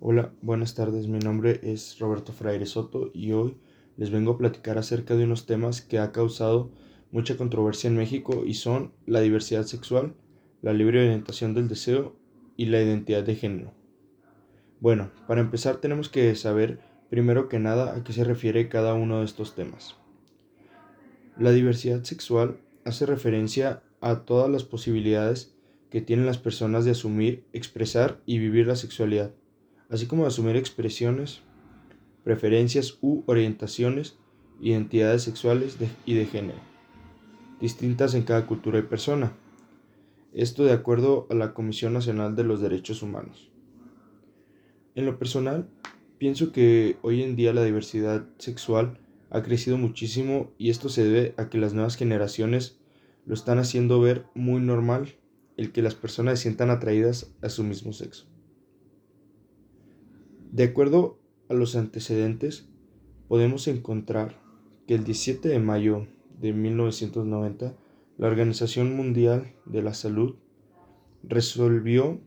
Hola, buenas tardes. Mi nombre es Roberto Fraire Soto y hoy les vengo a platicar acerca de unos temas que ha causado mucha controversia en México y son la diversidad sexual, la libre orientación del deseo y la identidad de género. Bueno, para empezar tenemos que saber primero que nada a qué se refiere cada uno de estos temas. La diversidad sexual hace referencia a todas las posibilidades que tienen las personas de asumir, expresar y vivir la sexualidad así como asumir expresiones, preferencias u orientaciones, identidades sexuales y de género, distintas en cada cultura y persona. Esto de acuerdo a la Comisión Nacional de los Derechos Humanos. En lo personal, pienso que hoy en día la diversidad sexual ha crecido muchísimo y esto se debe a que las nuevas generaciones lo están haciendo ver muy normal el que las personas se sientan atraídas a su mismo sexo. De acuerdo a los antecedentes, podemos encontrar que el 17 de mayo de 1990, la Organización Mundial de la Salud resolvió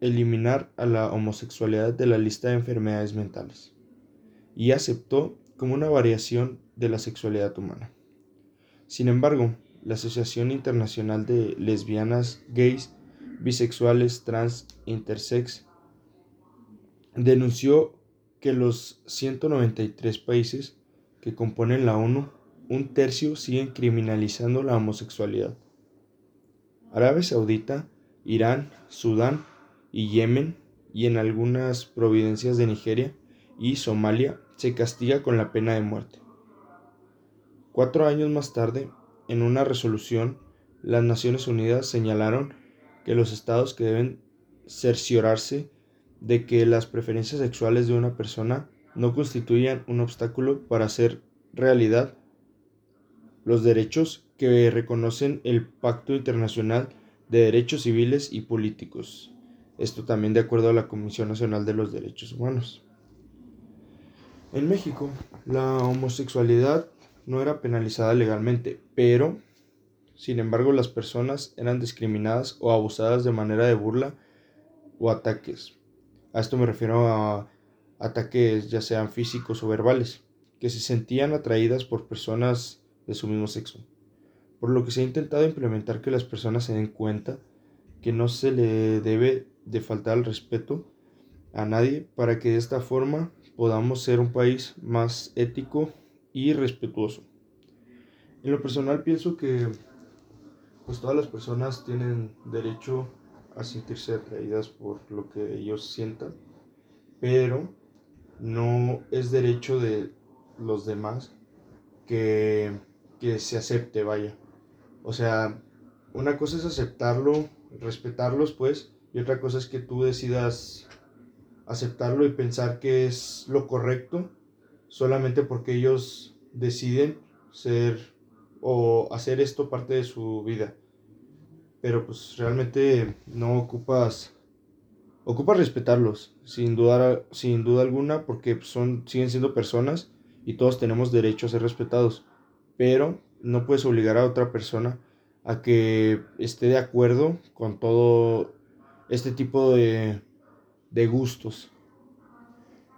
eliminar a la homosexualidad de la lista de enfermedades mentales y aceptó como una variación de la sexualidad humana. Sin embargo, la Asociación Internacional de Lesbianas, Gays, Bisexuales, Trans, Intersex denunció que los 193 países que componen la ONU, un tercio siguen criminalizando la homosexualidad. Arabia Saudita, Irán, Sudán y Yemen, y en algunas providencias de Nigeria y Somalia, se castiga con la pena de muerte. Cuatro años más tarde, en una resolución, las Naciones Unidas señalaron que los estados que deben cerciorarse de que las preferencias sexuales de una persona no constituyan un obstáculo para hacer realidad los derechos que reconocen el Pacto Internacional de Derechos Civiles y Políticos. Esto también de acuerdo a la Comisión Nacional de los Derechos Humanos. En México, la homosexualidad no era penalizada legalmente, pero, sin embargo, las personas eran discriminadas o abusadas de manera de burla o ataques. A esto me refiero a ataques ya sean físicos o verbales, que se sentían atraídas por personas de su mismo sexo. Por lo que se ha intentado implementar que las personas se den cuenta que no se le debe de faltar el respeto a nadie para que de esta forma podamos ser un país más ético y respetuoso. En lo personal pienso que pues todas las personas tienen derecho a sentirse atraídas por lo que ellos sientan, pero no es derecho de los demás que, que se acepte, vaya. O sea, una cosa es aceptarlo, respetarlos, pues, y otra cosa es que tú decidas aceptarlo y pensar que es lo correcto solamente porque ellos deciden ser o hacer esto parte de su vida pero pues realmente no ocupas ocupas respetarlos sin duda sin duda alguna porque son siguen siendo personas y todos tenemos derecho a ser respetados pero no puedes obligar a otra persona a que esté de acuerdo con todo este tipo de, de gustos.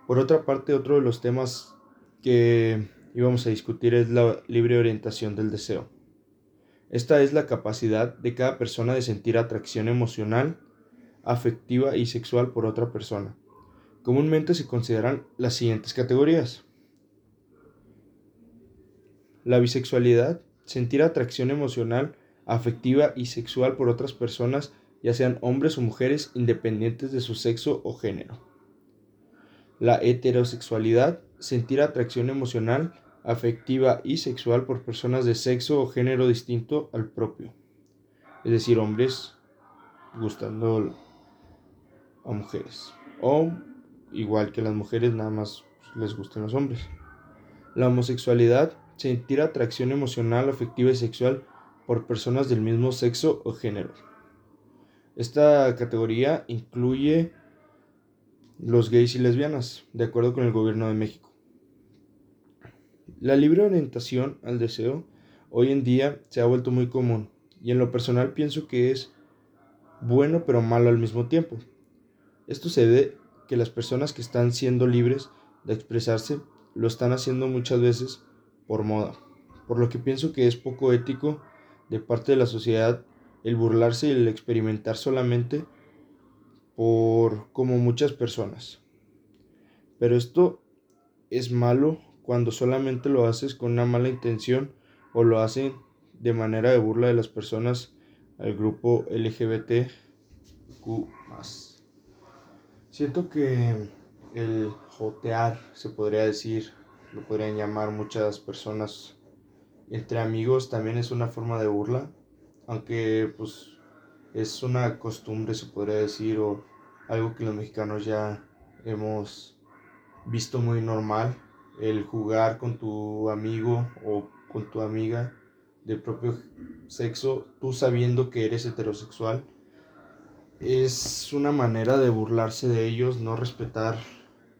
Por otra parte otro de los temas que íbamos a discutir es la libre orientación del deseo esta es la capacidad de cada persona de sentir atracción emocional, afectiva y sexual por otra persona. Comúnmente se consideran las siguientes categorías. La bisexualidad, sentir atracción emocional, afectiva y sexual por otras personas, ya sean hombres o mujeres independientes de su sexo o género. La heterosexualidad, sentir atracción emocional, afectiva y sexual por personas de sexo o género distinto al propio, es decir, hombres gustando a mujeres, o igual que las mujeres, nada más les gustan los hombres. La homosexualidad, sentir atracción emocional, afectiva y sexual por personas del mismo sexo o género. Esta categoría incluye los gays y lesbianas, de acuerdo con el gobierno de México. La libre orientación al deseo hoy en día se ha vuelto muy común y en lo personal pienso que es bueno pero malo al mismo tiempo. Esto se debe que las personas que están siendo libres de expresarse lo están haciendo muchas veces por moda, por lo que pienso que es poco ético de parte de la sociedad el burlarse y el experimentar solamente por como muchas personas. Pero esto es malo cuando solamente lo haces con una mala intención o lo hacen de manera de burla de las personas al grupo LGBTQ. Siento que el jotear, se podría decir, lo podrían llamar muchas personas entre amigos, también es una forma de burla, aunque pues es una costumbre, se podría decir, o algo que los mexicanos ya hemos visto muy normal, el jugar con tu amigo o con tu amiga del propio sexo, tú sabiendo que eres heterosexual, es una manera de burlarse de ellos, no respetar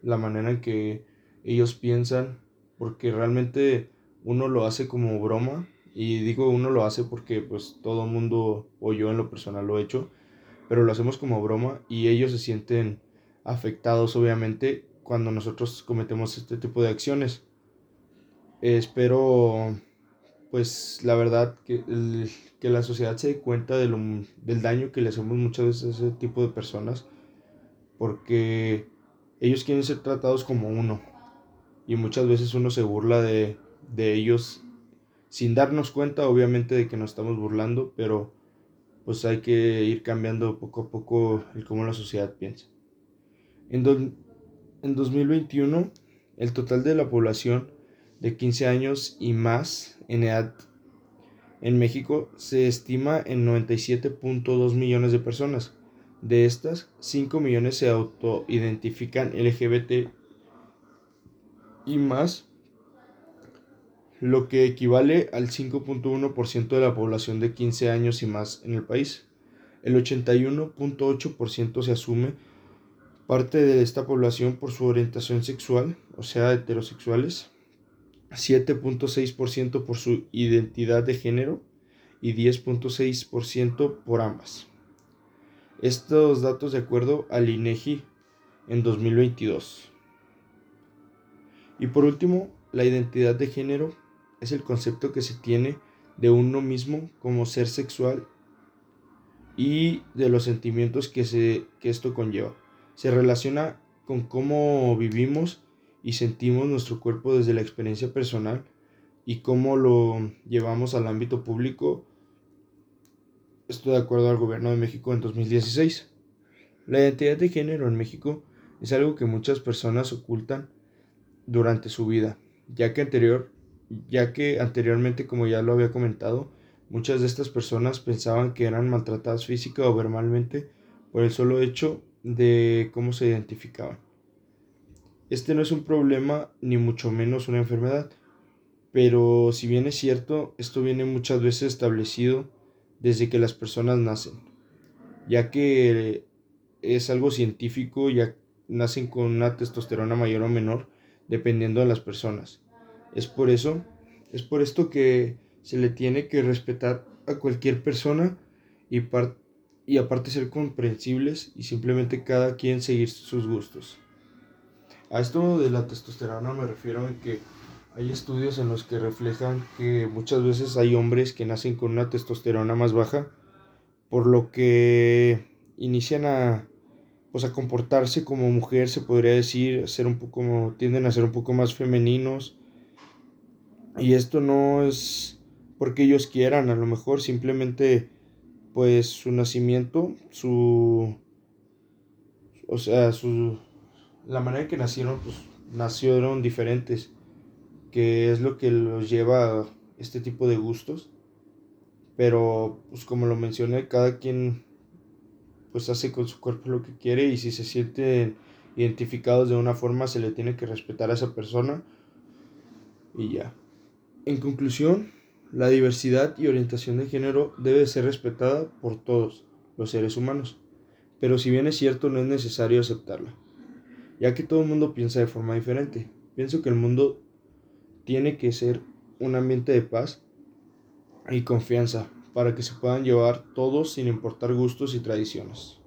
la manera en que ellos piensan, porque realmente uno lo hace como broma, y digo uno lo hace porque pues todo mundo, o yo en lo personal lo he hecho, pero lo hacemos como broma y ellos se sienten afectados obviamente cuando nosotros cometemos este tipo de acciones. espero pues la verdad que, que la sociedad se dé cuenta de lo, del daño que le hacemos muchas veces a ese tipo de personas porque ellos quieren ser tratados como uno y muchas veces uno se burla de, de ellos sin darnos cuenta obviamente de que nos estamos burlando pero pues hay que ir cambiando poco a poco el cómo la sociedad piensa en, en 2021 el total de la población de 15 años y más en edad en México se estima en 97.2 millones de personas. De estas, 5 millones se autoidentifican LGBT y más, lo que equivale al 5.1% de la población de 15 años y más en el país. El 81.8% se asume parte de esta población por su orientación sexual, o sea, heterosexuales, 7.6% por su identidad de género y 10.6% por ambas. Estos datos de acuerdo al INEGI en 2022. Y por último, la identidad de género es el concepto que se tiene de uno mismo como ser sexual y de los sentimientos que, se, que esto conlleva. Se relaciona con cómo vivimos y sentimos nuestro cuerpo desde la experiencia personal y cómo lo llevamos al ámbito público. Esto de acuerdo al gobierno de México en 2016. La identidad de género en México es algo que muchas personas ocultan durante su vida, ya que anterior ya que anteriormente, como ya lo había comentado, muchas de estas personas pensaban que eran maltratadas física o verbalmente por el solo hecho de cómo se identificaban. Este no es un problema ni mucho menos una enfermedad, pero si bien es cierto, esto viene muchas veces establecido desde que las personas nacen, ya que es algo científico, ya nacen con una testosterona mayor o menor, dependiendo de las personas. Es por eso, es por esto que se le tiene que respetar a cualquier persona y, y aparte ser comprensibles y simplemente cada quien seguir sus gustos. A esto de la testosterona me refiero a que hay estudios en los que reflejan que muchas veces hay hombres que nacen con una testosterona más baja, por lo que inician a pues a comportarse como mujer, se podría decir, ser un poco tienden a ser un poco más femeninos. Y esto no es porque ellos quieran, a lo mejor simplemente pues su nacimiento, su o sea, su la manera en que nacieron, pues nacieron diferentes, que es lo que los lleva a este tipo de gustos. Pero, pues como lo mencioné, cada quien pues hace con su cuerpo lo que quiere y si se sienten identificados de una forma se le tiene que respetar a esa persona y ya. En conclusión, la diversidad y orientación de género debe ser respetada por todos los seres humanos, pero si bien es cierto no es necesario aceptarla ya que todo el mundo piensa de forma diferente. Pienso que el mundo tiene que ser un ambiente de paz y confianza para que se puedan llevar todos sin importar gustos y tradiciones.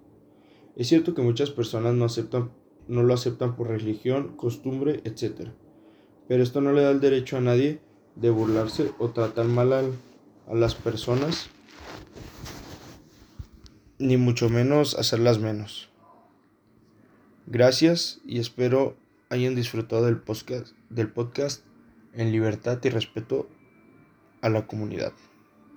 Es cierto que muchas personas no aceptan no lo aceptan por religión, costumbre, etc. Pero esto no le da el derecho a nadie de burlarse o tratar mal a, las personas, ni mucho menos hacerlas menos. Gracias y espero hayan disfrutado del podcast, del podcast en libertad y respeto a la comunidad.